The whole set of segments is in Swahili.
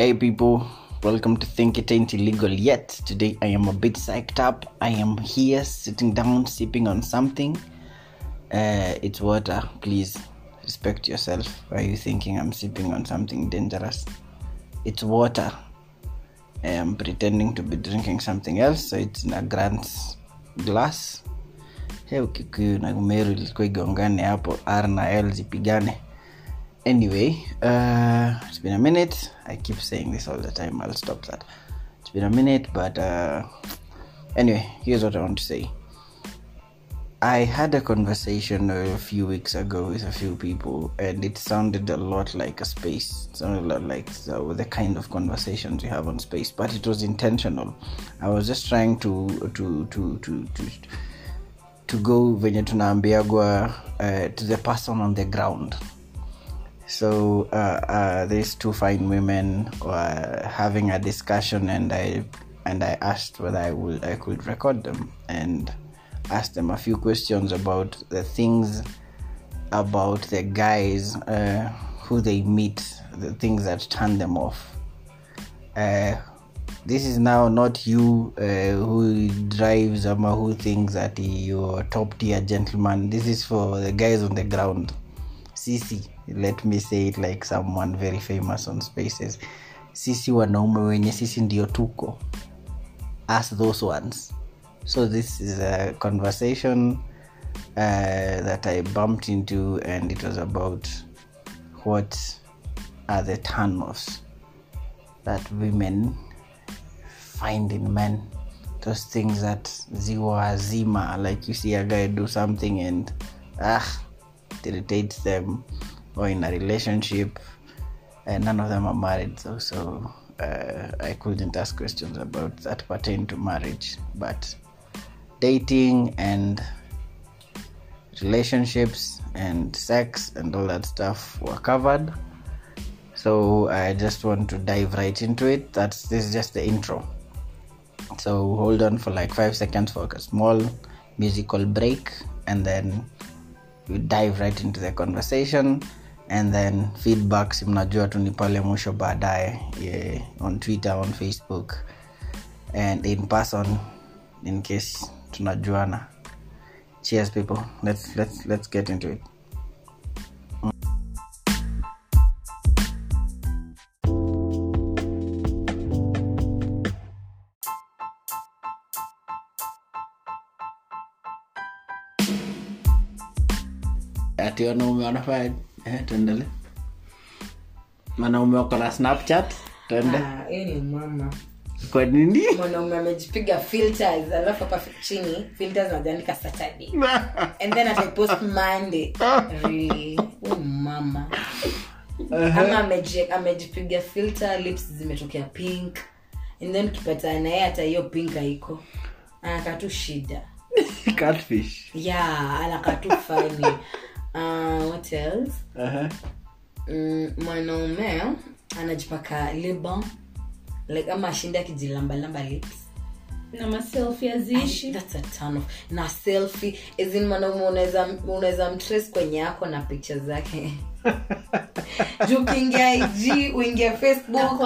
Hey people, welcome to Think It Ain't Illegal Yet. Today I am a bit psyched up. I am here sitting down, sipping on something. Uh, it's water. Please respect yourself. Why are you thinking I'm sipping on something dangerous? It's water. I'm pretending to be drinking something else, so it's in a grand glass. Hey, Ukikuyu na Meru ilikuwa igongane hapo, R na L zipigane. Anyway, uh, it's been a minute. I keep saying this all the time. I'll stop that. It's been a minute, but uh, anyway, here's what I want to say. I had a conversation a few weeks ago with a few people, and it sounded a lot like a space. It sounded a lot like the, the kind of conversations we have on space, but it was intentional. I was just trying to to to to to, to go venye uh, to the person on the ground so uh, uh, these two fine women were having a discussion and i and i asked whether i would i could record them and asked them a few questions about the things about the guys uh, who they meet the things that turn them off. Uh, this is now not you uh, who drives or who thinks that you're top tier gentleman. This is for the guys on the ground. Sisi let me say it like someone very famous on spaces. Sisi wanaume wenye sisi ndio tuko as those ones. So this is a conversation uh, that i bumped into and it was about what are the turn-offs that women find in men. Those things that ziwa zima like you see a guy do something and ah it irritates them or in a relationship and none of them are married so so uh, i couldn't ask questions about that pertain to marriage. But dating and relationships and sex and all that stuff were covered. So i just want to dive right into it. That's this is just the intro. So hold on for like five seconds for a small musical break and then we dive right into the conversation and then feedbacks mnajua tu ni pale mwisho baadaye yeah, on twitter on facebook and in person in case tunajuana. Cheers people. Let's, let's, let's get into it. Ati wanaume wanafanya eh, tuendele wanaume wako na snapchat tuende Ah, hiyo ni mama. Kwa nini? Mwanaume amejipiga filters alafu hapa chini filters najaandika saturday. And then ataipost monday. Really? Oh mama. Ama amejipiga filter lips zimetokea pink. And then ukipatana naye hata hiyo pink haiko. Anakatu shida. Catfish. Yeah anakatu fani uh, what else? Uh-huh. mm, mwanaume anajipaka liba like ama ashinde akijilambalamba lips. Na maselfi aziishi. That's a ton of na selfie as mwanaume unaweza unaweza mtrace kwenye yako na picha zake. Juu ukiingia ig uingia facebook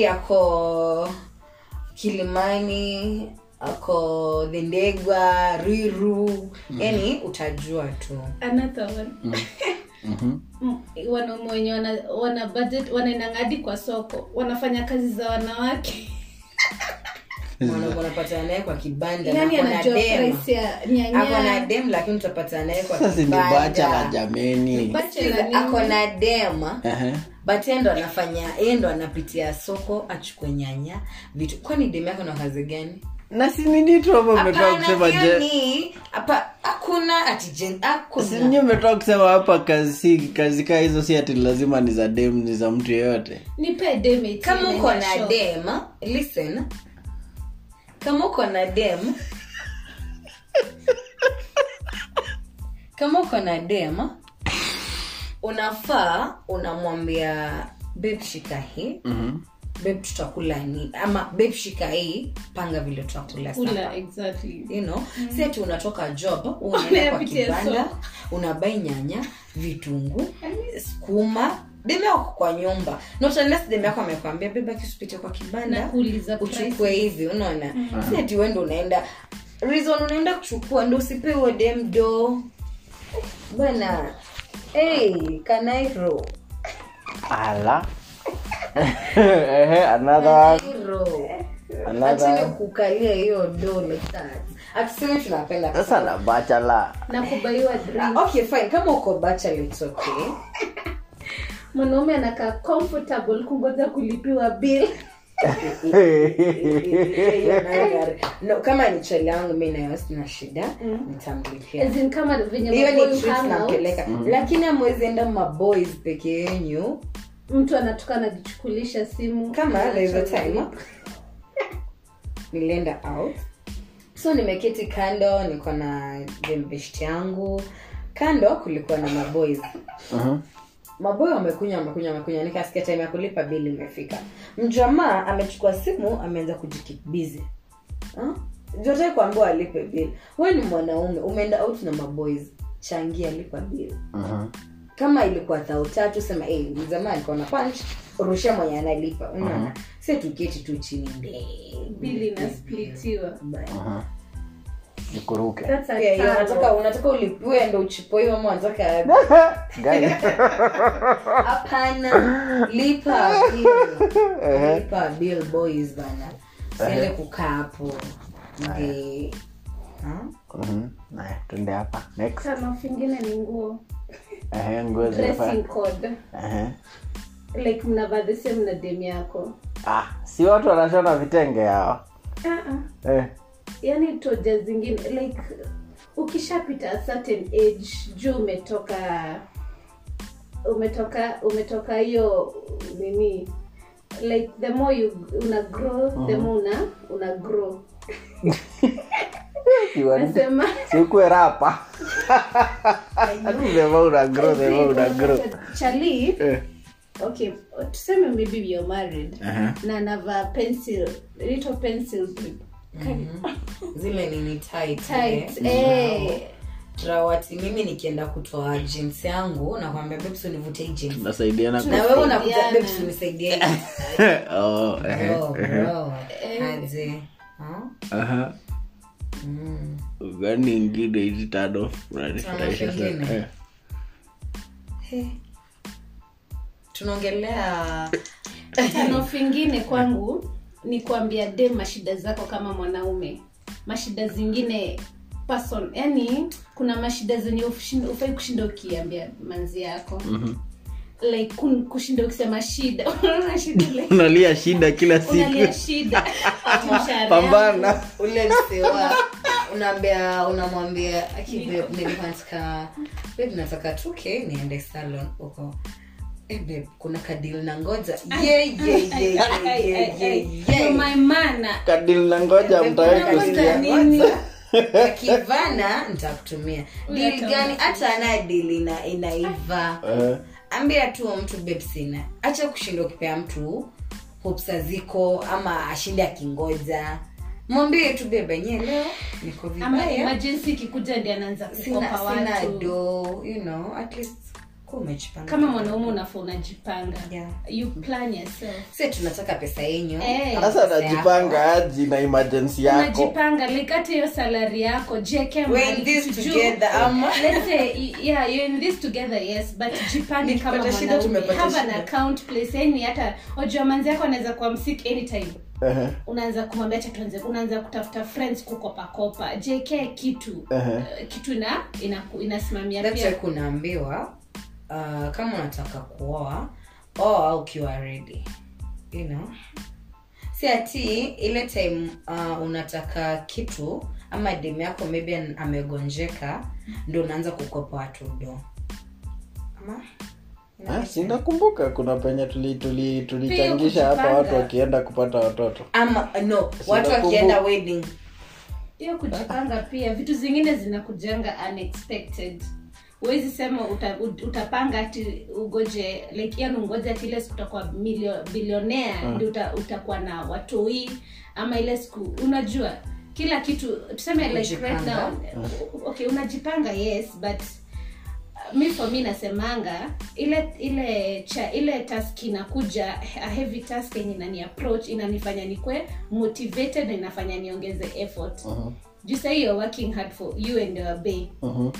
yako online ako kilimani ako dhindegwa riru yani utajua tu. Another one. Mm, wanaume wenye wana, wana budget wanaendanga kwa soko. Wanafanya kazi za wanawake. Unapatana naye kwa kibanda ako na dem lakini utapatana naye kwa jameni? Ako na dem uh-huh. but yeye ndo anafanya yeye ndo anapitia soko achukue nyanya. Vitu kwani dem yako na kazi gani na sinini tu umetoka kusema je? hapa hakuna ati gen- sinyi umetoka kusema hapa kazi si kazi kaa hizo si ati lazima ni za dem ni za mtu yeyote? Kama uko na dem listen. Kama uko na dem kama uko na dem unafaa unamwambia beb shika hii. Mhm. Beb tutakula ni ama beb shika hii panga vile tutakula kula exactly. You know? Si ati unatoka job unaenda kwa kibanda soko. unabai nyanya vitunguu sukuma yako kwa nyumba. Not unless yako amekwambia beba kisupite kwa kibanda uchukue hivi unaona? Si ati wendo unaenda. Reason unaenda kuchukua ndo usipewe demdo bana hey, kanairo ala another Another kukalia hiyo do like that atuseme tunapenda sasa na bachala na drink. Ah, okay fine. Kama uko bachelor it's okay. Mwanaume anakaa comfortable kungoja kulipiwa bill. No, kama ni chele yangu mi nayo sina shida. Nitamlipia kama venye hiyo maboy ni nampeleka. Lakini amwezi enda maboys peke yenyu mtu anatoka anajichukulisha simu. Kama a time. Nilienda out. So nimeketi kando niko na jembeshti yangu. Kando kulikuwa na maboys. Mhm. maboy wamekunywa wamekunywa wamekunywa. Nikasikia time ya kulipa bili imefika. Mjamaa amechukua simu ameanza kujikibizi jote kuambia alipe bili we ni mwanaume umeenda out na maboys. Changia lipa bili Mhm. Kama ilikuwa thao tatu sema hey, mjamaa alikuwa na punch rusha mwenye analipa. Unaona si tuketi tu chini inasplitiwa nikuruke. Taro. unataka unataka ulipiwe ndo uchipoiwe ama unataka hapana. Lipa bill. Lipa bill boys bana. Siende kukaa hapo? Mhm. Haya, tuende hapa. Next. Vingine ni nguo like mnavaa the same na dem yako. Ah si watu wanashona vitenge yao uh-uh. eh. yani toja zingine like ukishapita certain age juu umetoka umetoka umetoka hiyo nini? Like the more you una grow the more una una grow sikue rapa. Sema una grow sema chali Eh. okay tuseme maybe you're married Aha. na anavaa pencil little pencil zile nini tight, tight eh. eh. Trawati mimi nikienda kutoa jeans yangu nakwambia babes univutie jeans. Nasaidiana na wewe unakuja unisaidie oh. Aje. Gani ingine hizi tano unanifurahisha sana. Eh. Tunaongelea tano fingine kwangu ni kuambia de mashida zako kama mwanaume mashida zingine person yani kuna mashida zenye ufai kushinda ukiambia manzi yako mm-hmm. like kushinda ukisema shida shida unalia shida kila unalia siku shida. pambana. Ule msewa unaambia unamwambia "Aki, nilikuwa nataka tuke niende salon huko. Eh, babe, kuna kadil na ngoja. Kadil na ngoja mtawai Kuna kusikia ngoja nini? akivana nitakutumia. Dili gani? hata ana dili ina, inaiva. Eh, ambia tu mtu bebsina acha kushinda ukipea mtu hopsa ziko ama ashinde akingoja. Mwambie tu bebe nye leo niko vibaya. ikikuja ndi anaanza sina, sina do you know at least umejipanga kama mwanaume unafaa unajipanga. Yeah. you plan yourself. Si tunataka pesa yenyu. Eh. sasa pesa najipanga aji na emergency yako? Unajipanga like hata hiyo salari yako jeke We're in this together, ama? Let's say, yeah, you're in this together yes but jipange kama mwanaume. have an account place yani hata wajua manzi yako anaweza kuwa msik anytime. Ehe, unaanza kumwambia chatuanze unaanza kutafuta friends kukopakopa jk kitu. Ehe. uh, kitu ina inasimamia ina pia. kunaambiwa uh, kama unataka kuoa oa ukiwa redi you know. Si ati ile time uh, unataka kitu ama demu yako maybe amegonjeka ndo unaanza kukopa watu udo ama? Ah, kuna penye tuli- tuli- hapa watu wakienda wakienda kupata watoto. Ama no watu wakienda wedding. Hiyo kujipanga pia vitu zingine zinakujanga unexpected huwezi sema uta, utapanga ati ugoje like yani ungoje ati ile siku utakuwa bilionea ndi ndio uta, utakuwa na watoi ama ile siku unajua kila kitu tuseme like right now Kujipanga. okay unajipanga yes but mi for mi nasemanga ile ile cha ile task inakuja a heavy task yenye inani approach inanifanya nikwe motivated na inafanya niongeze effort Mhm. Juu sahii you're working hard for you and your bay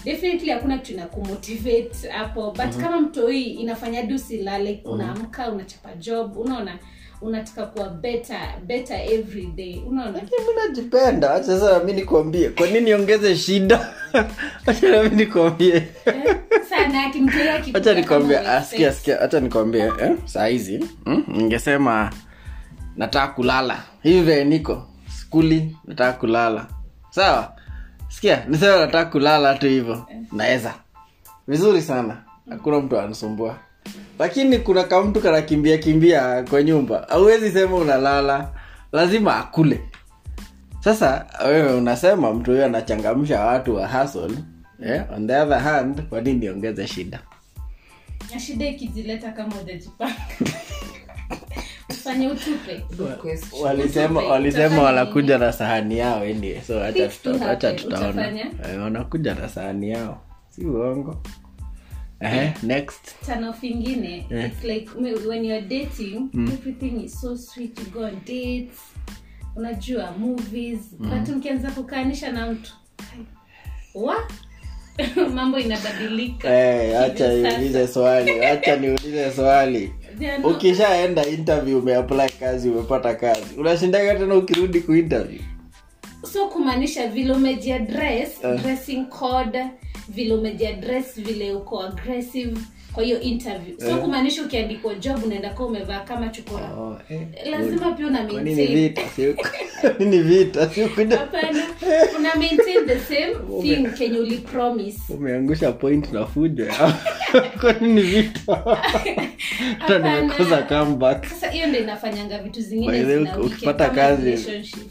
definitely hakuna kitu inakumotivate hapo. But kama mtoi inafanya hadi usilale unaamka unachapa job unaona unataka kuwa better better every day. Unaona? Mi najipenda. Sasa mi nikuambie kwa nini niongeze shida? Acha nikuambie nikwambie. Eh, hacha nikwambie askia ah, sikia hacha nikwambie eh? saa hizi mm? ningesema nataka kulala. Hivi vile niko skuli nataka kulala sawa. Sikia nisema nataka kulala tu hivyo. Naweza vizuri sana. Hakuna mtu anasumbua. Lakini kuna kamtu kanakimbia kimbia kwa nyumba. Auwezi sema unalala. Lazima akule. Sasa wewe unasema mtu huyo anachangamsha watu wa hustle yeah? on the other hand kwa nini niongeze shida? Shida ikijileta kama ujajipanga walisema walisema wanakuja na sahani yao anyway. so acha Things do tuta- acha happen. tutaona. Eh, wanakuja na sahani yao. Si uongo. Ehe, next. Turn-off ingine. Yeah. it's like when you're dating everything is so sweet. You go on dates. Unajua movies. But mkianza kukaanisha na mtu. Wa mambo inabadilika. Hey, acha niulize swali. Acha niulize swali ukishaenda interview umeapply kazi umepata kazi. Unashindaga tena ukirudi kuinterview so kumaanisha vile umejiadress dressing code vile umejiadress vile uko aggressive kwa hiyo interview. So kumaanisha ukiandikwa job unaenda kuwa umevaa kama chukura oh, eh. lazima pia una maintain. vita? Nini vita? Hapana. Una maintain the same thing kenye ulipromise umeangusha point na fujo kwa nini vita? Hata comeback. Sasa hiyo ndo inafanyanga vitu zingine zina ukipata kazi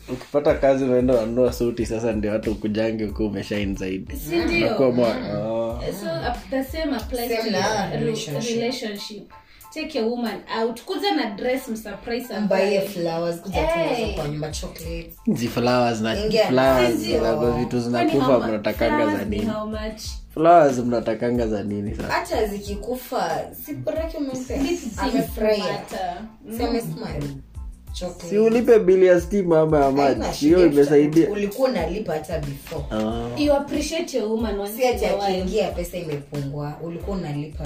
ukipata kazi unaenda wanunua suti sasa ndio watu ukujange ukiwa umeshain zaidi. Si ndio? Oh. so up- the same applies to na your relationship. relationship. Take a woman out. Kuza na dress msurprise mbaie flowers. Kuza Hey. tunazo kwa nyumba chocolates zi flowers na Ingia. flowers na zinazo vitu zinakufa mnatakanga za flowers nini? how much? flowers mnatakanga za nini sasa? Hata zikikufa si borake umempea amefurahia si amesmile Chocolate. Si ulipe bili ya stima ama ya maji hiyo imesaidia. ulikuwa unalipa hata before. Ah. you appreciate your woman once si ati akiingia pesa imepungua. Ulikuwa unalipa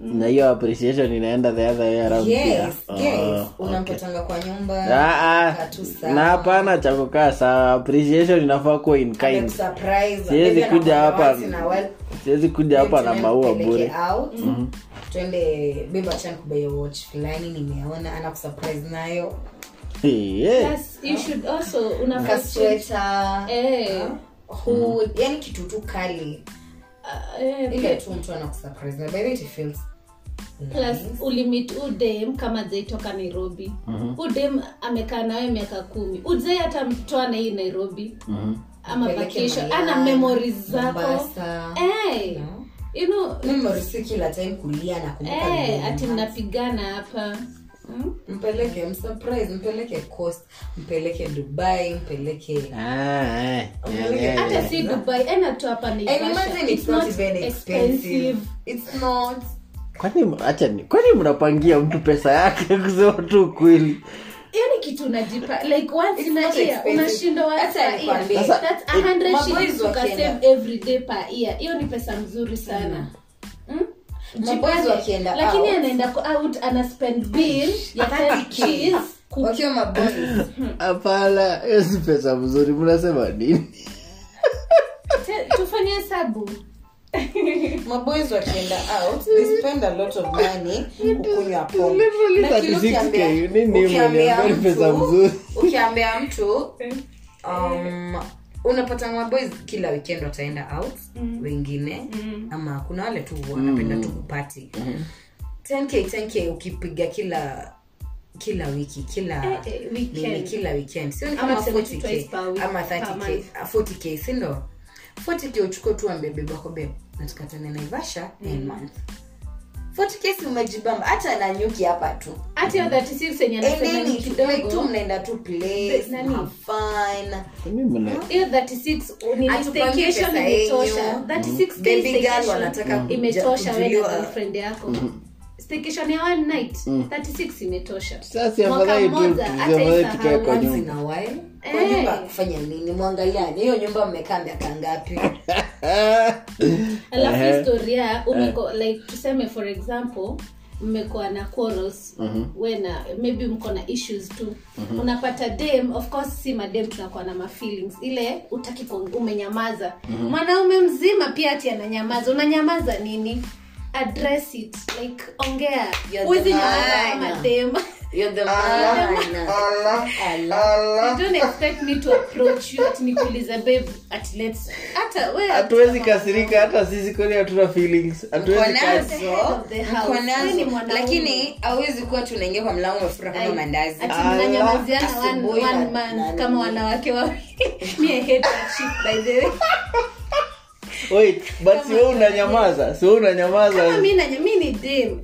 bill na hiyo appreciation inaenda the other way around yes, pia yes. Oh, okay. kwa nyumba Ah, ah. na hapana cha kukaa sawa appreciation inafaa kuwa in kind. Siwezi kuja hapa siwezi kuja hapa na maua bure. out, twende beba chan kubaia watch fulani nimeona anakusurprise nayo. Eh, eh. Plus, you should also unafaa Eh. hood yani kitu tu kali. Uh, eh, ile tu mtu anakusurprise na by the way it feels plus ulimit udem kama zaitoka nairobi. Udem amekaa nawe miaka kumi. Ujai hata mtoa na hii nairobi. Ama Mpeleke vacation. Ana memori zako. Hey, No. you know kila time kulia na hey, ati mnapigana hapa. Hmm? mpeleke msurprise mpeleke coast mpeleke dubai mpeleke eh. Eh, hata eh. si dubai ena tu hapa not expensive. It's not kwani acha ni kwani mnapangia mtu pesa yake kusema tu ukweli? Hiyo ni kitu unajipa like once in a year unashinda once year. that's a hundred maboys shillings wakienda- ukasave every day per year. Hiyo ni pesa mzuri sana. Mm? Mm? Wakienda lakini anaenda out ana spend bill ya 30 Ks ku- wakiwa maboys. Hapana hiyo si pesa mzuri. Mnasema nini? Tufanye hesabu maboys wakienda out they spend a lot of money kukunywa pombe. Literally Lakini 36K, ukiambia- nini ukiambia mniambia ni pesa mtu- um, unapata maboys kila weekend wataenda out wengine ama kuna wale tu wanapenda tu kupati 10k 10k ukipiga kila kila wiki kila Eh, eh, weekend. nini, kila weekend. Sio kama tuseme tu 40k twice per week, ama per 30k month. ah, 40k sindo 40k uchukue tu ambie bebe wako bebe. Nataka tuende naivasha mm. month 40 kesi umejibamba. Hata na nyuki hapa tu. Hati hiyo 36 yenye anasema ni endeni tu mnaenda tu place Nani? have fun. Mimi mna- hiyo 36 ni Hatupangi staycation pesa imetosha yenyu. 36 Baby days girl staycation wanataka yako. Staycation ya one night 36 imetosha Sasa afadhali tu mmoja, tu- hata afadhali isahau. tukae kwa nyumba in a while. kwa Eh. nyumba kufanya nini? Mwangaliani hiyo nyumba mmekaa miaka ngapi? Alafu historia umeko like tuseme for example mmekuwa na quarrels we na maybe mko na issues tu. Unapata dem of course si madem tunakuwa na mafeelings ile utaki umenyamaza. Mwanaume mzima pia ati ananyamaza. Unanyamaza nini? Address it. Like ongea. Nyamaza man. You're the Allah. Allah, Allah. Allah. you don't expect me to approach you ati nikuulize babe at let's hata we hatuwezi kasirika hata sisi kweli hatuna feelings. Hatuwezi lakini hauwezi kuwa tunaingia kwa mlango umefura kama mandazi. ati mnanyamaziana one, one na- kama wanawake wawili. Me, I hate that shit, by the way. wait but si wewe unanyamaza. Si unanyamaza. Ni dem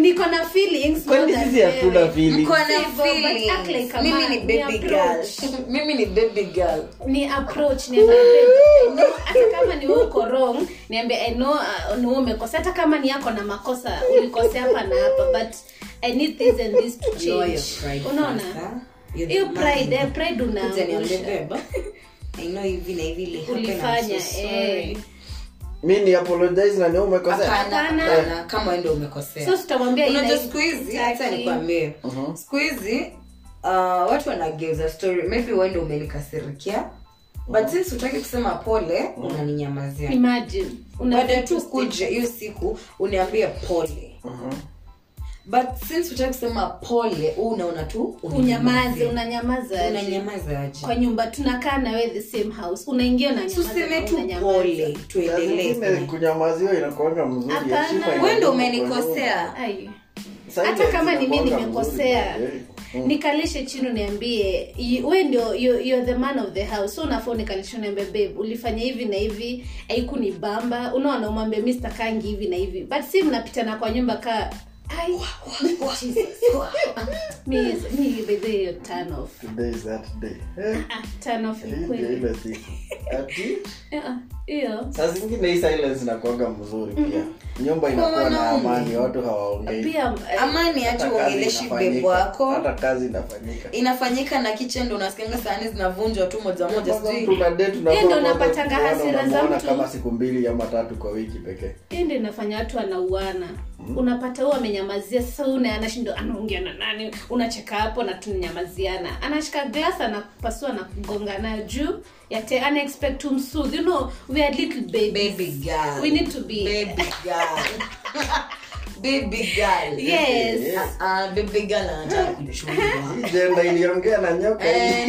niko na feelings kwani sisi hatuna feelings? Mko na feelings. like mimi ni baby girl. Mimi ni baby girl. Ni approach hata kama ni uko wrong niambie i know uh, ni umekosa hata kama ni yako na makosa ulikosea hapa na hapa but i need this and this to change. unaona? hiyo pride eh, pride unaangusha babe, hivi na hivi eh. mi ni apologize na umekosea? Kama umekosea. So tutamwambia unajua siku hizi hata nikwambie. Siku hizi uh, watu wanageuza story. Maybe wende umenikasirikia but since utaki kusema pole unaninyamazia. Imagine. Baada tu kuja hiyo siku uniambie pole but since utaki kusema pole u unaona tu unyamaze unanyamaza aje? kwa nyumba tunakaa na wewe the same house. Unaingia tuseme tu pole tuendelee zingine inakuanga mzuri wewe ndio umenikosea. Hata kama ni mi inakuanga nimekosea. Eh. nikalishe chini uniambie we ndio you- you're the man of the house. So unafaa unikalishe uniambie babe ulifanya hivi na hivi haiku ni bamba. Unaona umwambie mi sitakangi hivi na hivi. But si mnapitana kwa nyumba ka Ile siku. Saa zingine hii silence mzuri pia. Nyumba inakuwa na amani watu hawaongei. Eh, amani Hata uongeleshi inafanyika. bebo wako. Hata kazi inafanyika. Inafanyika na kichen ndo unasikanga sahani zinavunjwa tu moja moja Kwanza sijui. mtu na date unafaa Hiyo ndio kwanza unapatanga kuona hasira za mtu. kama siku mbili ama tatu kwa wiki pekee. Hii ndo inafanya watu wanauana. Unapata huu amenyamazia sasa une anashindo anaongea na nani? Unacheka hapo na tunanyamaziana. Anashika glass anapasua na kugonga nayo juu yate ana expect to msoothe you know we are little babies. baby girl. We need to be. Baby girl. Baby girl. Yes. Baby girl anataka kujishughulia iliongea na nyoka. Eh,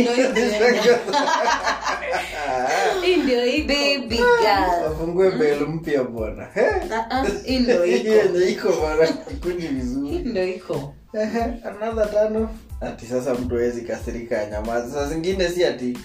ndio hii baby girl. Wafungue bel mpya bwana. Hii ndo iko. yenye iko bwana. Hii vizuri iko. Another tano ati sasa mtu hawezi kasirika anyamaza. Saa zingine si ati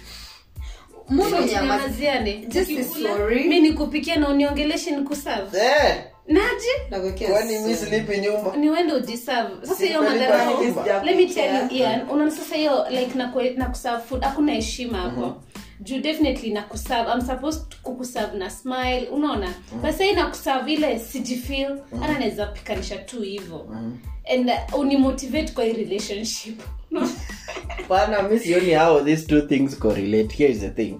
mi nikupikia na uniongeleshe nikuserve. Eh, naje? Nakuwekea kwani mi sumu. silipi nyumba? Ni wende ujiserve. Sasa hiyo madharau nyumba. let me tell you Ian unaona sasa hiyo like na kue- na kuserve food hakuna heshima hapo. Juu definitely na I'm supposed kukuserve na smile unaona? Basi hii na kuserve ile sijifeel. Ana naweza pikanisha tu hivyo and unimotivate kwa hii relationship. Bana mi sioni how these two things correlate. Here is the thing.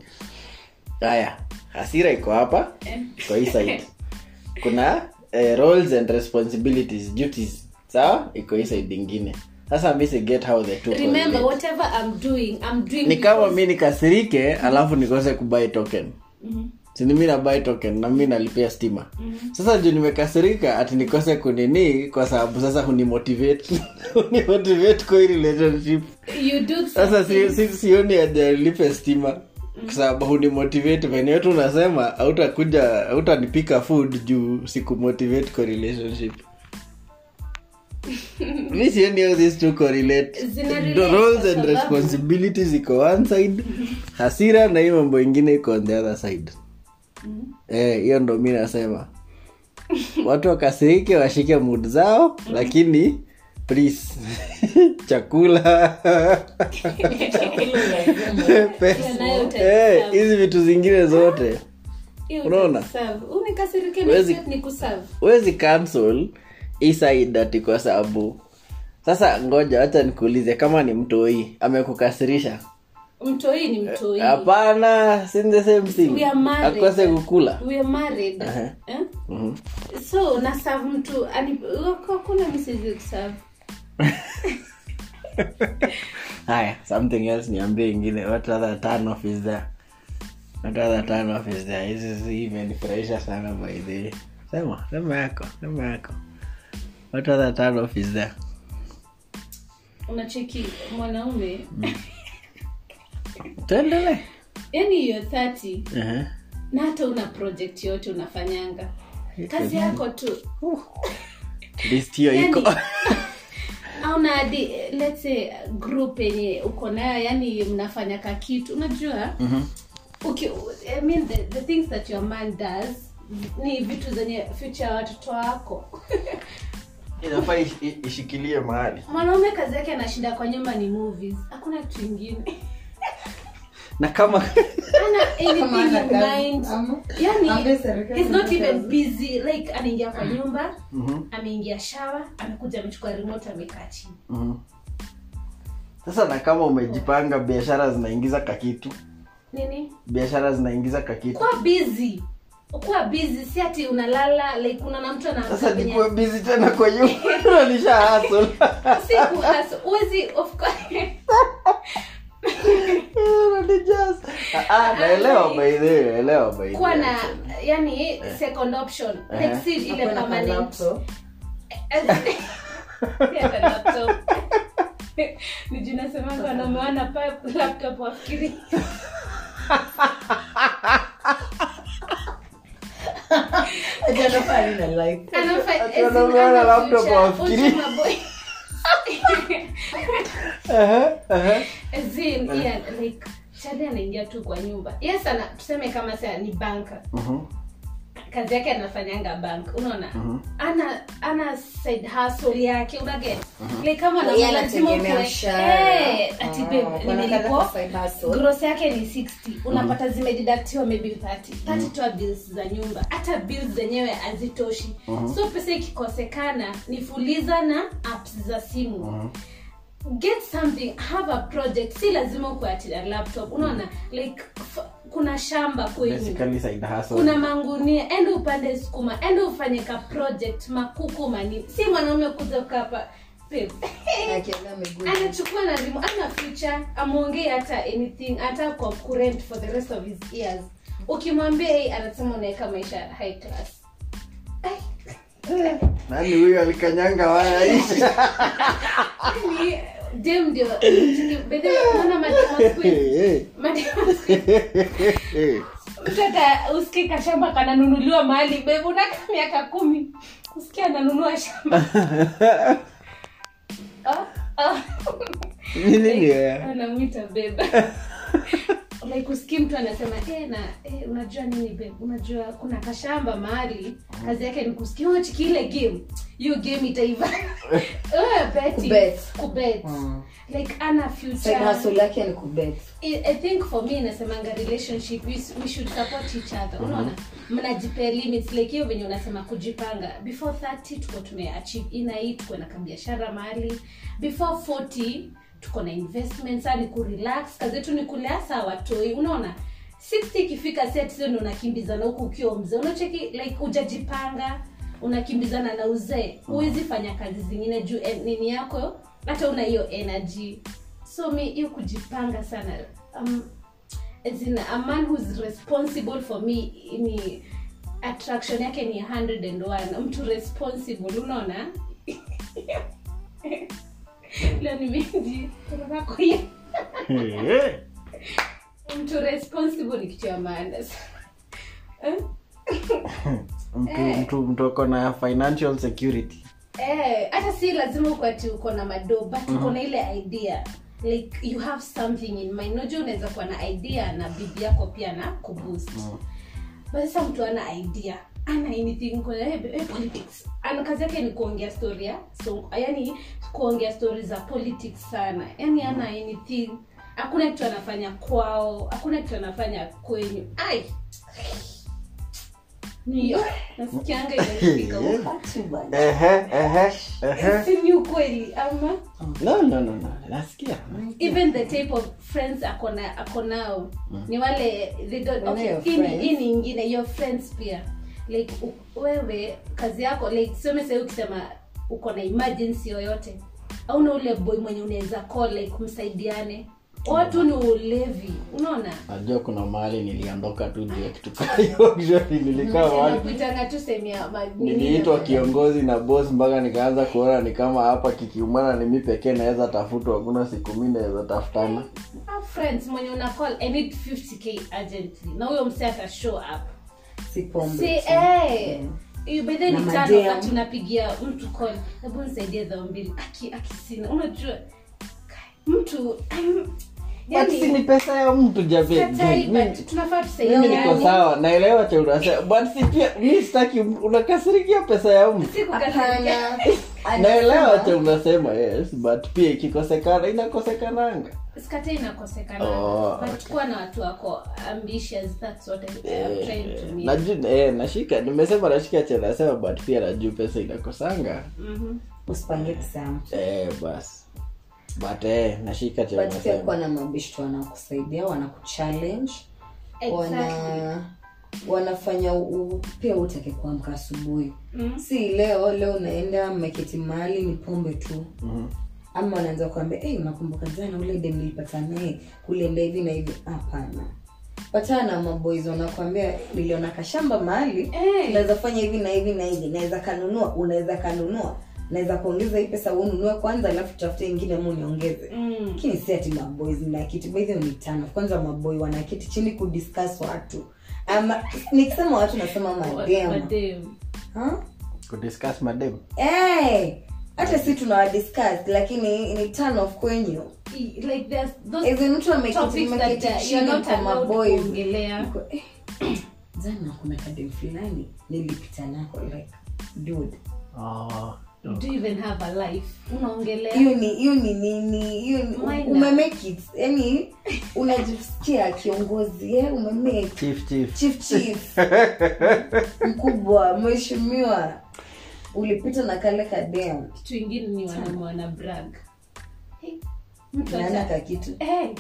Haya hasira iko hapa Eh. kwa hii side. Kuna uh, roles and responsibilities duties sawa? Iko hii side ingine. Sasa mi how the two remember whatever I'm doing I'm doing ni kama because- mi nikasirike alafu nikose kubai token. Sini mi nabai token na mi nalipia stima. Sasa juu nimekasirika ati nikose kunini kwa sababu sasa hunimotivate. Hunimotivate kwa relationship. Sasa sioni ajalipe stima kwa sababu hunimotivate. Venye wetu unasema autakuja autanipika food juu sikumotivate kwa relationship. Mi sioni how these two correlate. The roles and responsibilities iko one side hasira na hii mambo ingine iko on the other side hiyo ndo mi nasema. Watu wakasirike washike mud zao lakini please chakula. Eh, hizi vitu zingine zote. Unaona? huwezi cancel isaidati kwa sababu sasa ngoja wacha nikuulize kama ni mtoi amekukasirisha mtoi ni mtoi. Hapana si the same thing. We are married. akose kukula. We are married. Eh? Mhm. so mtu kuserve. Haya something else niambie ingine. What other turn off is there? What other turn off is there? Hizi hizi imenifurahisha sana by the sema sema yako sema yako. What other turn off is there? Unacheki mwanaume tuendelee. Yani hiyo 30 uh-huh. na hata una project yote unafanyanga. Kazi yako tu. List hiyo iko. Yani, auna hadi let's say group yenye uko nayo yani mnafanya ka kitu. Unajua uki, I mean the, the things that your man does ni vitu zenye future ya watoto wako. Inafaa ishikilie mahali. Mwanaume kazi yake anashinda kwa nyumba ni movies. Hakuna kitu ingine na kama ana Kama anything ana in kazi, mind ama- yani Ambaye serikali he's not ina even kazi. busy like anaingia kwa nyumba Mhm. ameingia shawa amekuja amechukua remote amekaa chini. Mhm. sasa na kama umejipanga biashara zinaingiza kakitu nini? Biashara zinaingiza kakitu kwa busy. Kuwa busy si ati unalala like unaona mtu sasa nikuwe busy tena kwa nyumba. Nisha hasl si kuhasa uwezi of course naelewa by the naelewa kuwa na yani second option. Eh. ile permanent. ni juu nasemanga wanaume wana pa- laptop wafikiri Acha nafanya na life. Anafa- Ati as in wanaume wana ana laptop future, like chali anaingia tu kwa nyumba. Yes ana tuseme kama sa ni banka Mhm. Kazi yake anafanyanga bank unaona? Ana ana side hustle yake unaget like kama na Yeye lazima eh ati Ah, babe nimelipo gross yake ni 60 unapata zimedidaktiwa maybe 30 30 tu bills za nyumba. Hata bills zenyewe hazitoshi. So pesa ikikosekana ni fuliza na apps za simu get something have a project. Si lazima ukuatia laptop. Unaona like f- kuna shamba kwenyu kuna mangunia. Ende upande sukuma. Ende ufanye ka project makuku mani. Si mwanaume kuja anachukua na rimu ana future. Amwongei hata anything. Hata kwa current for the rest of his years. Ukimwambia hii anasema unaweka maisha high class. Nani huyo alikanyanga waya dem ndio usikie kashamba kananunuliwa mahali. Bebu unaka miaka kumi. Uski ananunua shamba. Oh, ah. Wewe? anamwita beba like usikii mtu anasema eh, na eh, unajua nini babe? Unajua kuna kashamba mahali kazi yake ni kusikia unachiki ile game. Hiyo game itaiva. Eh. Kubet. kubet. Mm. like ana future. Hustle yake ni kubet. I, I think for me nasemanga relationship we, we should support each other. Unaona? Mnajipea limits. Like hiyo venye unasema kujipanga. Before 30 tuko tumeachieve. Inaitwa na kabiashara mahali. Before 40 tuko na investments ni kurelax kazi yetu ni kuleasa watoi unaona 60 ikifika set hizo ndio unakimbizana huku ukiwa mzee. Unacheki like ujajipanga unakimbizana na uzee. Huwezi fanya kazi zingine juu eh, nini yako hata una hiyo energy. So mi hiyo kujipanga sana um, as in, a man who's responsible for me ni attraction yake ni 101 mtu responsible unaona leo nimeji kwa hiyo mtu responsible ni kitu ya maana. Eh? mtu mtu mtu ako na financial security. Eh, hata si lazima ukwati uko na mado but uko na ile idea. Like you have something in mind. Unajua unaweza kuwa na idea na bibi yako pia na kuboost. But sasa mtu ana idea ana anything kwa eh, eh, politics. Ana kazi yake ni kuongea story ya so yani kuongea story za politics sana. Yani ana anything. Hakuna kitu anafanya kwao hakuna kitu anafanya kwenyu. Ai! Niyo nasikianga huko bana. Ehe, ehe, ehe. si ni ukweli ama? No no no no. Nasikia. Even the type of friends akona akonao ni wale they don't, okay, hii ni- friends. hii ni ingine your friends pia like u- wewe kazi yako like seme sahii ukisema uko na emergency yoyote auna ule boy mwenye unaweza call like msaidiane watu ni ulevi unaona? Najua kuna mahali niliondoka tu juu ya kitu tu niliitwa kiongozi na boss mpaka nikaanza kuona ni kama hapa kikiumana ni mi pekee naweza tafutwa hakuna siku mi naweza tafutana. Friends mwenye una call i need 50k urgently. Na huyo mse atashow up Si pombe si eh ni tano wakati unapigia mtu call hebu nisaidie dhao mbili aki aki unajua mtu si ni pesa ya mtu jabe Katai, Mi- but tunafaa mimi niko sawa naelewa cha unasema but si pia mi sitaki unakasirikia pesa ya mtu. Naelewa cha unasema yes but pia ikikosekana inakosekananga skata inakosekana Oh, okay. na watu wako ambitious that's what I'm trying to mean Naju- eh, nashika nimesema nashika cha nasema but pia najuu pesa inakosanga mm -hmm. eh, basi but eh, nashika cha but pia kuwa na mabishto wanakusaidia wanakuchallenge Exactly. wana wanafanya u, pia utake kuamka asubuhi Mm. si leo leo unaenda mmeketi mahali ni pombe tu Mhm. Ama wanaanza kuambia hey, unakumbuka jana ule dem nilipata naye kulienda hivi na hivi. Hapana. Patana na maboys wanakuambia niliona kashamba mahali hey. unaweza fanya hivi na hivi na hivi naweza kanunua unaweza kanunua naweza kuongeza hii pesa ununue kwanza alafu tutafute ingine mu niongeze Mm. si ati maboys mnakiti by ni tano. Kwanza maboy wanakiti chini kudiscuss watu. Ama nikisema watu nasema madem Madem. kudiscuss madem hey, hata si tunawadiscuss lakini ni turn off kwenyu. Like mtu uh, not kwa maboys. jana kuna kadem fulani nilipita nako like dude. Do you even have a life? Unaongelea? Hiyo ni hiyo ni nini hiyo umemake it yani unajisikia kiongozi eh, umemake chief chief. Chief chief. Mkubwa mheshimiwa ulipita na kale kadem kitu ingine ni wanaume wana brag. Hey, mtu ka kitu? Hey,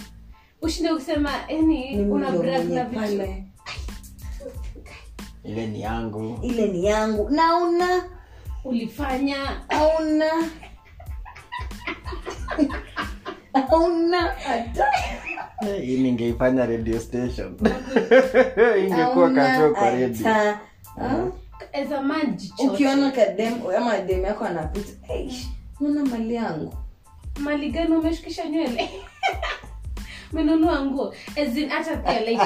ushinde kusema yani una brag na vitu. Ile ni yangu. Ile ni yangu. Nauna ulifanya. Auna auna hata hii ningeifanya radio station. Ingekuwa Hauna kwa radio? As a man ukiona kadem ama dem yako anapita "Hey, naona mali yangu? Mali gani umeshukisha nywele? Menunua nguo. Hata pia like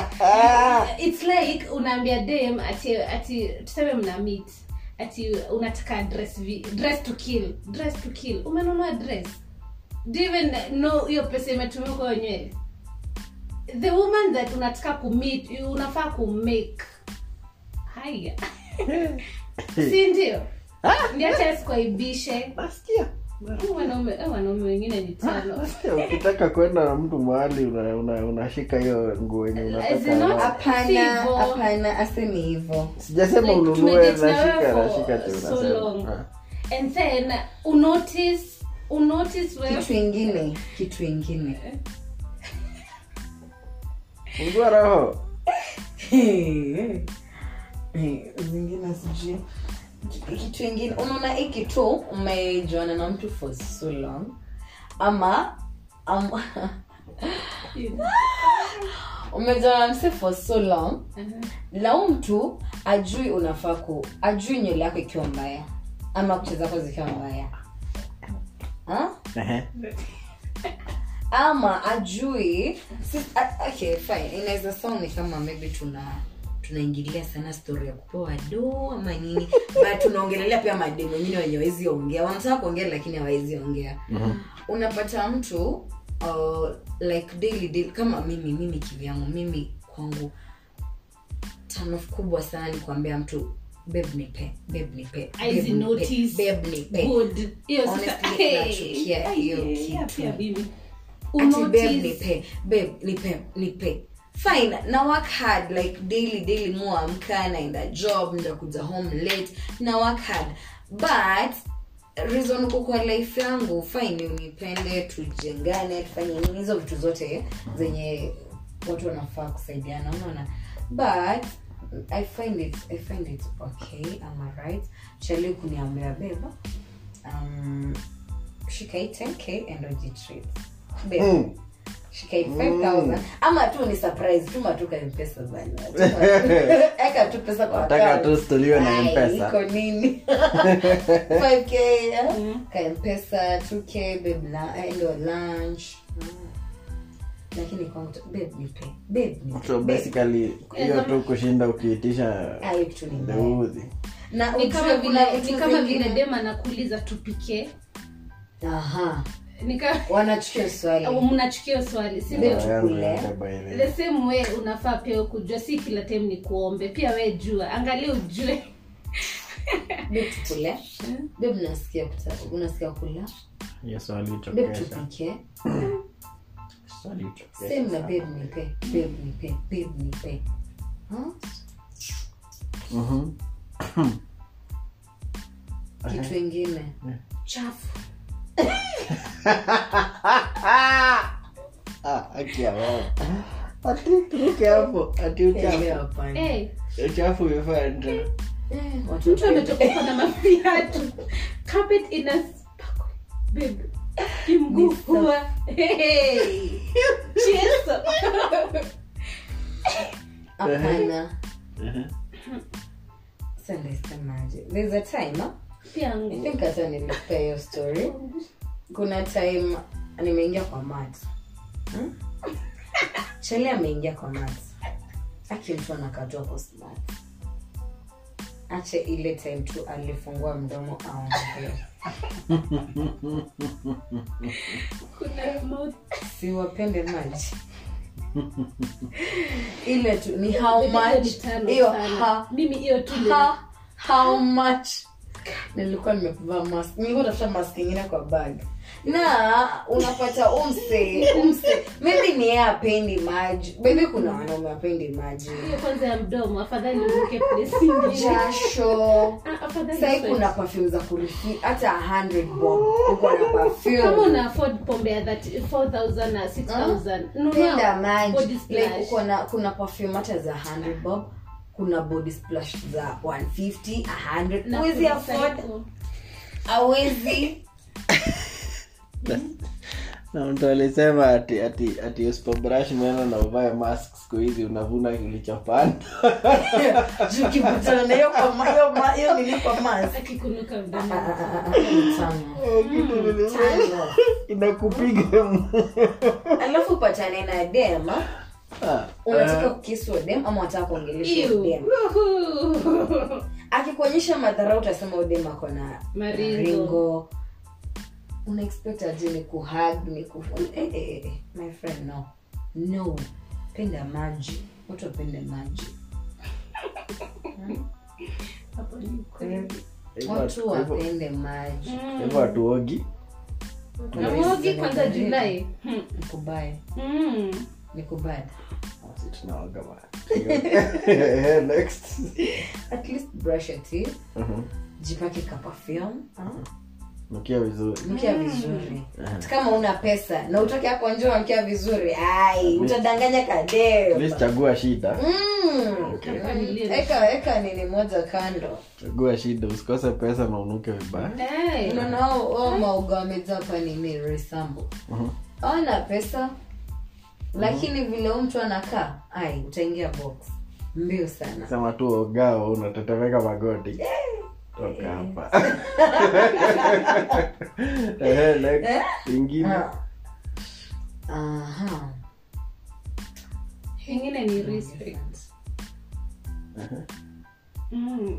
it's like unaambia dem ati ati tuseme mna meet ati unataka dress vi, dress to kill dress to kill. Umenunua dress. Do you even know hiyo pesa imetumia kwa nywele? The woman that unataka kumit unafaa kumake haya si ndio? Ndio sikuaibishe nasikia. Wanaume eh, wengine ni tano. ukitaka kwenda na mtu mahali unashika una, unashika hiyo nguo yenye hapana asemi hivyo. Sijasema ununue nashika nashika tu. Ah. and then unotice unotice wewe kitu ingine kitu ingine. Ungua roho. Eh, zingine sijui. Kitu ingine unaona hiki tu umejuana na mtu for so long. Ama umejuana mse for so long. Lau mtu ajui unafaa ku ajui nywele yako ikiwa mbaya ama kucheza ko zikiwa mbaya. Ha? Ama ajui si, a, okay fine. Inaweza sound kama maybe tuna tunaingilia sana story ya kupewa do ama nini. But tunaongelelea pia mademu wengine wenye wawezi ongea. Wanataka kuongea lakini hawawezi ongea. Unapata mtu uh, like daily, daily kama mimi mimi kivyangu mimi kwangu tanof kubwa sana ni kuambia mtu babe nipe babe nipe Fine na work hard like daily daily muamka naenda job ndakuja home late na work hard. But reason uko kwa life yangu fine unipende tujengane tufanye hizo vitu zote zenye watu wanafaa kusaidiana unaona. But i find it i find it okay am I right? Chali kuniambia beba um, shikai 10k and ojitreat beba. Mm. Shikai 5000 ama tu ni surprise tuma tu ka mpesa bana eka tu pesa kwa Nataka tu stuliwe na Ai, iko nini? 5k ka mpesa 2k babe la endo lunch. Mm. lakini kwangu tu- babe nipe babe nipe so basically hiyo tu kushinda ukiitisha hiyo ni na ni kama vile ni kama vile dem anakuuliza tupike aha nika wanachukia swali. Mnachukia swali si ndio? The same way unafaa pia kujua si kila time ni kuombe. Pia we jua angalia ujue. Babe tukule nasikia unasikia kula? Babe tupike same nipe babe nipe babe nipe kitu ingine. Chafu ati Eh, uchafu uchafu umefanya Eh, mtu ametoka kwa na carpet ina babe kimgufua cheso hapana. Sasa nitasemaje there's a time ah? pia I think hata nilipea hiyo story kuna time nimeingia kwa mat hmm? chele ameingia kwa mat aki mtu anakatua kwa smart ache ile time tu alifungua mdomo aongee. Siwapende maji. Ile tu ni how Hiyo much? hiyo ha- mimi hiyo tu ha- how much? Nilikuwa nimekuvaa mask. Nilikuwa tafuta mask ingine kwa bag na unapata umse umse. Maybe ni yeye apendi maji. Maybe kuna wanaume apendi maji. Hiyo kwanza ya mdomo afadhali uke place ingine jasho. Ah, kuna perfume za kurifi hata 100 bob uko na kama una afford pombe ya 4000 na 6000 nunua maji. like uko na kuna perfume hata za 100 bob kuna body splash za 150 100 Na huwezi afford. awezi na mtu alisema ati ati ati usipobrush meno na uvae mask siku hizi unavuna kilichopanda Ah, ah, ah, tamu. Tamu. inakupiga alafu patane na dem ah, Ah, unataka kukiswa dem ama wataka kuongelesha dem? Akikuonyesha madhara utasema udem ako na Maringo. ringo una expect aje ni kuhag ni ku eh, eh, eh, my friend no. No. Penda maji. Watu wapende maji. Hapo ni kweli. watu wapende maji. hivyo hatuogi. Kwanza julai Hmm. nikubae. Mm. nikubae Basi tunaoga bana. next. At least brush your teeth. Mhm. jipake ka perfume ah, nukia vizuri. Nukia vizuri. Kama una pesa na utoke hapo nje unanukia vizuri. Ai utadanganya kadeo. please chagua shida. Mm. Okay. Mm. eka eka nini moja kando. Chagua shida usikose pesa na unuke vibaya. Hey. unaona hao- hao mauga wamejaa hapa nini uh-huh. ona pesa lakini vile huyu mtu anakaa ai utaingia box. Mbio sana. Sema tu ogao unatetemeka magoti toka hapa. Ehe, next. Eh? ingine. Ah. ingine ni respect. Mm,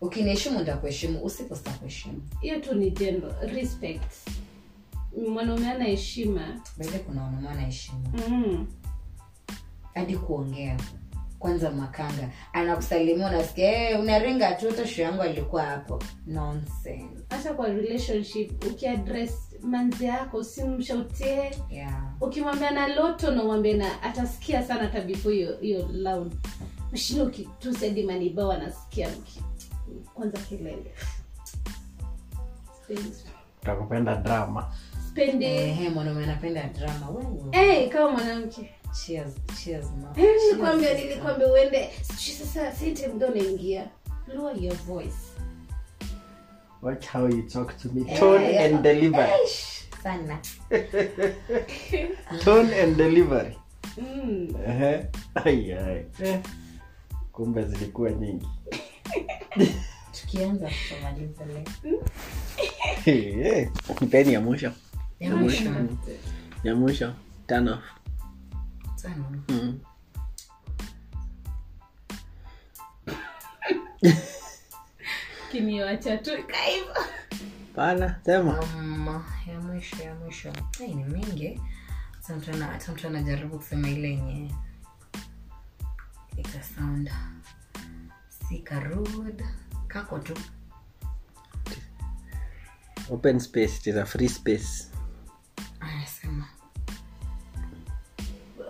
ukiniheshimu ndakuheshimu usiposta kuheshimu. Hiyo tu ni jendo respect. Mwanaume ana heshima. Kuna wanaume anaheshimu mm. hadi kuongea kwanza makanga anakusalimia unasikia hey, unaringa tu hata shu yangu alikuwa hapo. Nonsense. Hata kwa relationship ukiaddress manzi yako simshautie yeah. Ukimwambia na loto na na atasikia sana hata before hiyo hiyo loud mshini ukitusi manibao anasikia mki- kwanza kelele. Takupenda drama? Mwanaume anapenda drama. Wewe. Eh, kama mwanamke cheers cheers Eh, nilikwambia nilikwambia uende. Sasa sente mdo naingia. Lower your voice. Watch how you talk to me. Tone and delivery. Eish, sana. Tone and delivery. Mm. Ay. Eh. kumbe zilikuwa nyingi. Tukianza tutamaliza leo. Hey, nipeni ya mwisho. Ya mwisho. Ya mwisho. Turn off sana. Mm. kiniwacha tu kaiva pana sema. Um, ya mwisho ya mwisho. Ai, ni mingi. Hata mtu anajaribu kusema ile yenye ita sound si karud kako tu. Open space it is a free space. Anasema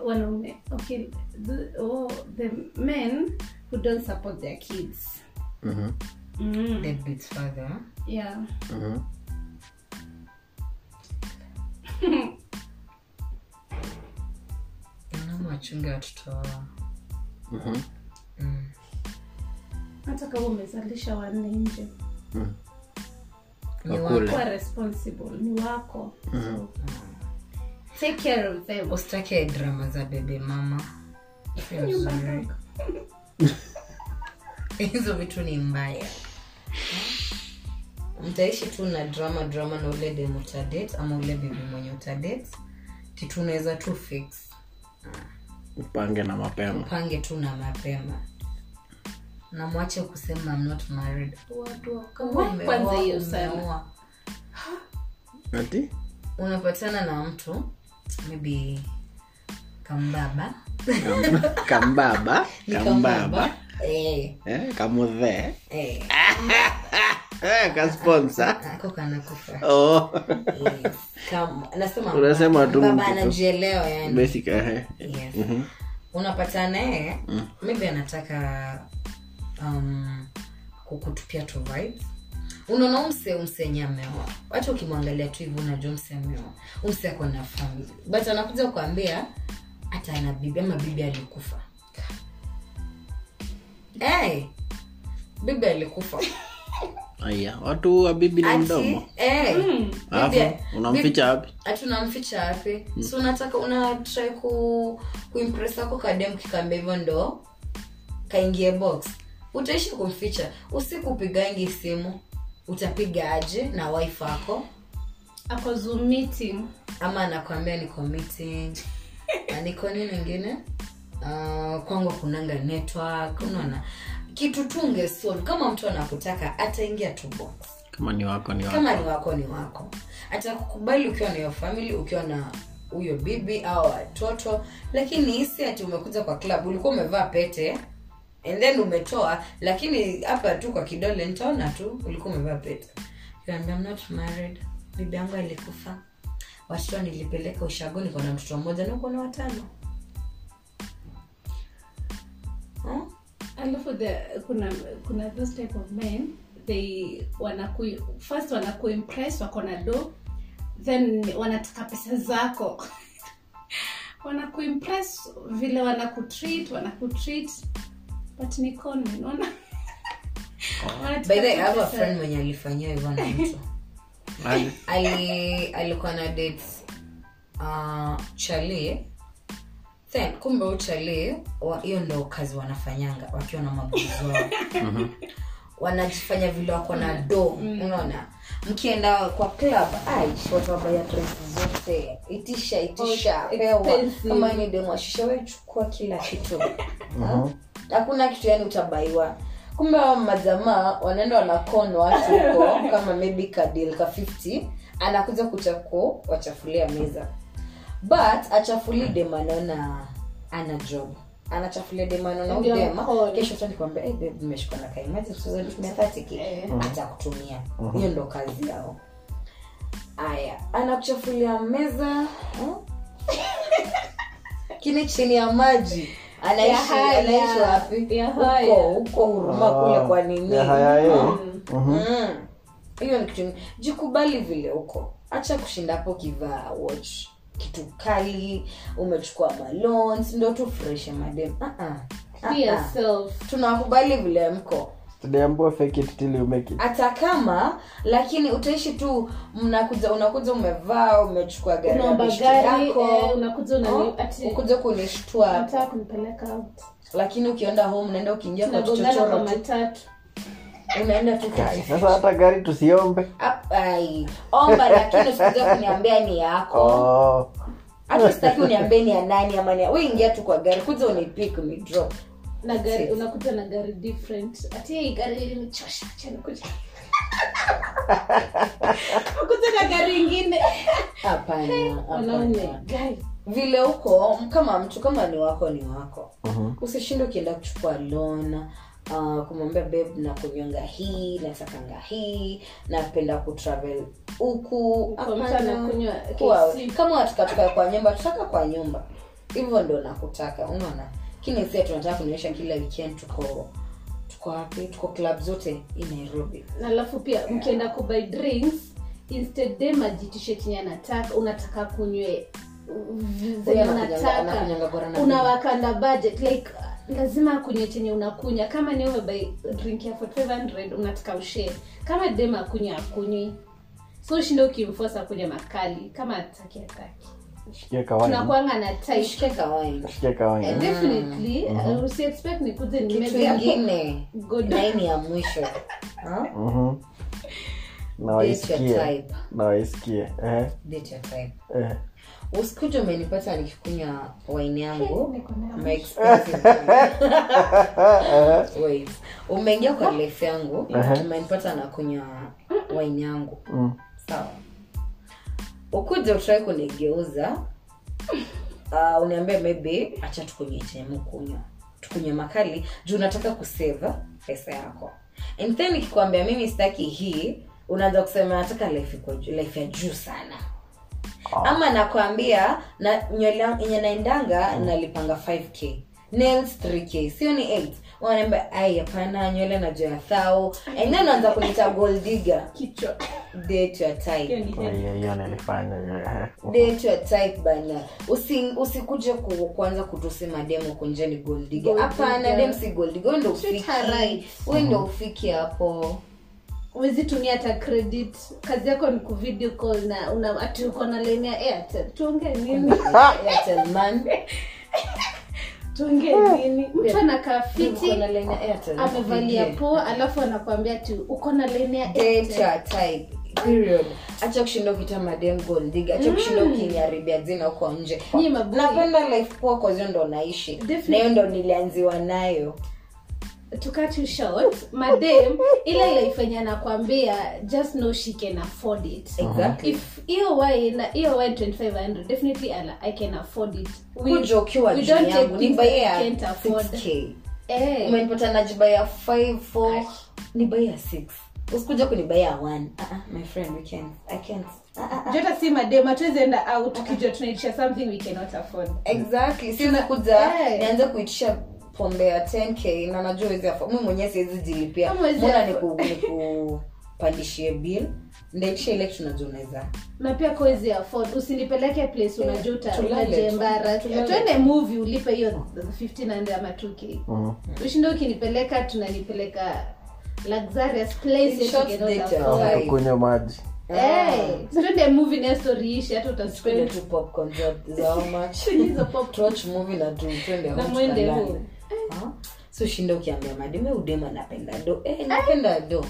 wanaume okay the, oh, the men who don't support their kids. Mhm, mm. deadbeat father. Yeah. Mhm. wanaume wachunge watoto wao. Mhm, mm. hata kama umezalisha wanne nje. Mm. Ni wako. Responsible. Ni wako. So, take care of them. Usitake drama za bebe mama. Hizo vitu ni mbaya. Mtaishi tu na drama drama na ule dem utadate ama ule bibi mwenye utadate kitu unaweza tu fix. Upange na mapema. Upange tu na mapema. Na mwache kusema I'm not married. Watu kama umeoa, umeoa. ati? Unapatana na mtu maybe kambaba. Kam- kambaba? Kambaba. Eh, eh, kamudhe eh. kasponsa ako kanakufa. Yes. Kam- nasema Unasema tu baba mtu tu. anajielewa yani. Basic yes. Unapata naye maybe anataka um, kukutupia tu vibes unaona umse umsenye ameoa hata ukimwangalia tu hivi unajua umse ameoa umse ako na famili but anakuja kuambia hata ana bibi ama bibi alikufa. Hey, bibi alikufa. Aya watu wa bibi na mdomo. Ati, eh, alafu bibi- unamficha wapi? so unataka unatrai ku kuimpress ako kadem kikambia hivyo ndo kaingie box. Utaishi kumficha. Usiku upigangi simu utapiga aje na wife ako ako zoom meeting. Ama anakwambia niko meeting. Na niko nini ingine? Uh, kwangu kunanga network unaona. Kitu tunge ungesolve kama mtu anakutaka ataingia tu box. Kama ni wako ni wako. kama ni wako ni wako. Atakukubali ukiwa na hiyo family ukiwa na huyo bibi au watoto. Lakini hisi ati umekuja kwa club ulikuwa umevaa pete and then umetoa lakini hapa tu kwa kidole nitaona tu ulikuwa umevaa pete. I'm not married. Bibi yangu alikufa. Watoto nilipeleka ushago niko na mtoto mmoja na uko na watano alafu kuna kuna those type of men they wanaku first wanakuimpress wako na do then wanataka pesa zako. Wanakuimpress vile wanakutreat wanakutreat but ni con unaona by the have a friend mwenye alifanyia hivyo na mtu. Ali alikuwa na date uh, chali then kumbe uchali hiyo ndo kazi wanafanyanga wakiwa na mabuzo wao. Wanajifanya vile wako na do unaona? Mkienda kwa club ai watu wabaya dress zote. Itisha itisha Oh, pewa. kama ni demwashisha we chukua kila kitu. Ha? Hakuna kitu yani utabaiwa. Kumbe hao majamaa wanaenda wanakonwa watu kama maybe kadil ka 50 anakuja kuchaku wachafulia meza. But achafuli dem anaona ana job. Anachafulia demanona udema. Kesho tanikwambia hey, babe nimeshikwa na kaimaji tuzatumia 30k Eh. atakutumia hiyo ndo kazi yao. Aya anakuchafulia meza hmm? kile chini ya maji anaishi wapi? Huko huruma kule kwa nini? Ya haya, eh. Mm. hiyo ni kitu jikubali vile huko hacha kushindapo kivaa watch. Kitu kali umechukua malons ndo tu fresh madem. Ah, ah. Ah, ah. tunawakubali vile mko tuliambiwa fake it till you make it. Hata kama lakini utaishi tu mnakuja unakuja umevaa umechukua gari ya unaomba beshte gari yako. eh, Oh, kunishtua. lakini ukienda home unaenda ukiingia kwa chochoro unaenda tu sasa hata gari tusiombe. Omba lakini usikuja kuniambia ni yako. Oh. hata sitaki uniambie ni ya nani ama ni we ingia tu kwa gari kuja unipik unidrop na gari Six. na gari different. Ati hii gari ilinichosha acha ukuta na gari ingine. Hapana wanaume vile huko kama mtu kama ni wako ni wako. Usishinde ukienda kuchukua lona uh, kumwambia beb na kunyonga hii natakanga hii napenda kutravel huku. Kama watukatuka kwa nyumba tutaka kwa nyumba. Hivyo ndo nakutaka unaona lakini sia tunataka kunionyesha kila weekend tuko tuko wapi tuko club zote hii nairobi. Alafu pia mkienda kubuy drinks instead dem ajitishe chenye anataka unataka kunywe unataka unawakanda budget like lazima akunywe chenye unakunya. Kama ni umebai drink ya 4500 unataka ushee kama dem akunywe akunywi. So shinda ukimfosa kunywa makali. Kama ataki ataki tunakwanga na kawaida kawaini Eh, definitely uh, usiexpect nikuje kitu ingine ya mwisho? Mhm. waisikie. eh, eh. usikuja umenipata nikikunywa waini yangu. Umeingia kwa life yangu. Umenipata nakunywa waini yangu. Mm. sawa ukuja utrai kunigeuza uh, uniambie maybe acha tukunywe chemu kunywa tukunywe makali juu unataka kuseva pesa yako. And then ikikwambia mimi sitaki hii unaanza kusema nataka life life ya juu sana. Ama nakwambia na nywele yangu- naendanga nalipanga 5k nails 3k sio ni 8 wanaambia ai hapana nywele najua ya thao. And then unaanza kunita gold digger? Kichwa. Date your type. Hiyo ni head. hiyo hiyo nilifanya date your type bana. Usikuje ku, kuanza kutusi mademu kunjeni goldiga hapana dem si goldiga ndo ufiki. her ndo ufiki hapo. Huwezi tumia hata credit. Kazi yako ni kuvideo call na una ati uko na lenia airtel. Tuongee nini? Airtel man tuongee nini? mtu anakaa fiti na line ya Airtel, amevalia poa alafu anakwambia ti uko na laini ya airtel. period. Acha kushinda ukita madem goldiga acha kushinda ukiniharibia zina huko nje. Napenda life poa kwa hiyo ndo naishi. Na hiyo ndo nilianziwa nayo to cut you short. Madam ile ilaifanya nakwambia just know she can afford it. Exactly. If hiyo wine hiyo wine 2500 definitely ala, i can afford it. We- we don't take things that can't afford. 6k eh. Umenipata na jiba ya 5 4 ni ya 6 usikuja kunibaya 1 uh -uh, my friend we can i can't. -uh. jota si madema tuwezienda out tukijua tunaitisha something we cannot afford. Exactly. Siwezi kuja Eh. nianze kuitisha pombe ya 10k na najua hizi mi mwenyewe siwezi jilipia mbona afford. nikupandishie bill? Ndaitisha ile tunajua unaweza. Na pia koezi afford usinipeleke place unajua uta- tulale tu. unajembara Tulale. twende movie ulipe hiyo 1500 ama 2k Mhm. ushinde ukinipeleka tunanipeleka luxurious place kunywa maji. Eh, movie na story ishi hata Tukule tu popcorn za- za how much? Tuwatch movie na tu twende na mwende tukalale. Ah, so shinda ukiambia madime udema napenda do? Eh, napenda do.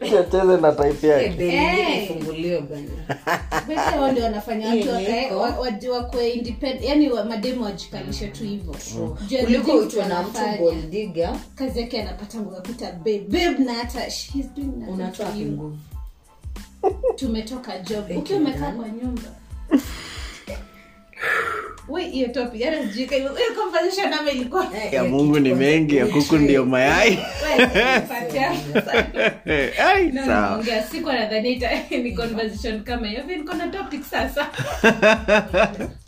Cheze na type Eh, yake bei Eh. ingine ifunguliwe bana. Basi hao ndio wanafanya watu Hiyo wakae- iko. wa- waji- wakue independent yani wa mademu wajikalishe tu hivyo. Kuliko uitwe na mtu goldiga kazi yake anapata nguvu kuta babe babe na hata she's doing nothing unatoa nguvu? Tumetoka job. Ukiwa umekaa kwa nyumba hiyo topic hata sijui conversation ama ilikuwa ya mungu ni mengi ya kuku ndio mayai. We, patia. Ai, No, sawa. naongea siku anadhani ni conversation kama hiyo. Niko na topic sasa